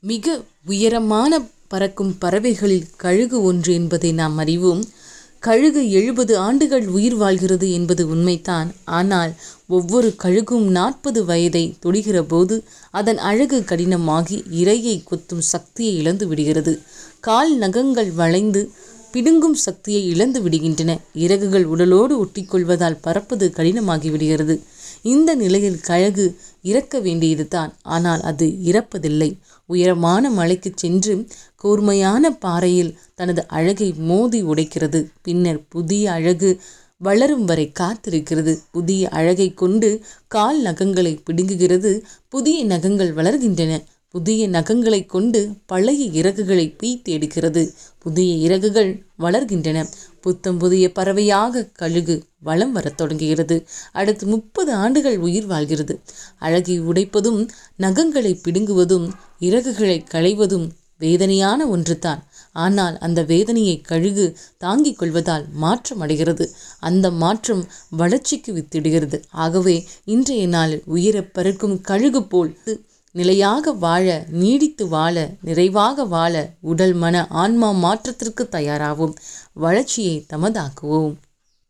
மிக உயரமான பறக்கும் பறவைகளில் கழுகு ஒன்று என்பதை நாம் அறிவோம். கழுகு எழுபது ஆண்டுகள் உயிர் வாழ்கிறது என்பது உண்மைதான். ஆனால் ஒவ்வொரு கழுகும் நாற்பது வயதை தொடுகிற போது அதன் அழகு கடினமாகி இரையை கொத்தும் சக்தியை இழந்து விடுகிறது. கால் நகங்கள் வளைந்து பிடுங்கும் சக்தியை இழந்து விடுகின்றன. இறகுகள் உடலோடு ஒட்டிக்கொள்வதால் பறப்பது கடினமாகி விடுகிறது. இந்த நிலையில் கழகு இறக்க வேண்டியதுதான். ஆனால் அது இறப்பதில்லை. உயரமான மலைக்கு சென்று கூர்மையான பாறையில் தனது அழகை மோதி உடைக்கிறது. பின்னர் புதிய அழகு வளரும் வரை காத்திருக்கிறது. புதிய அழகை கொண்டு கால் நகங்களை பிடுங்குகிறது. புதிய நகங்கள் வளர்கின்றன. புதிய நகங்களை கொண்டு பழைய இறகுகளை பீத்து எடுக்கிறது புதிய இறகுகள் வளர்கின்றன. புத்தம் புதிய பறவையாக கழுகு வளம் வரத் தொடங்குகிறது. அடுத்து முப்பது ஆண்டுகள் உயிர் வாழ்கிறது. அழகை உடைப்பதும் நகங்களை பிடுங்குவதும் இறகுகளை களைவதும் வேதனையான ஒன்றுதான். ஆனால் அந்த வேதனையை கழுகு தாங்கிக் கொள்வதால் மாற்றம் அடைகிறது. அந்த மாற்றம் வளர்ச்சிக்கு வித்திடுகிறது. ஆகவே இன்றைய நாளில் உயிரை பறக்கும் கழுகு போல் நிலையாக வாழ நீடித்து வாழ நிறைவாக வாழ உடல் மன ஆன்மா மாற்றத்திற்கு தயாராகும். வளர்ச்சியை தமதாக்குவோம்.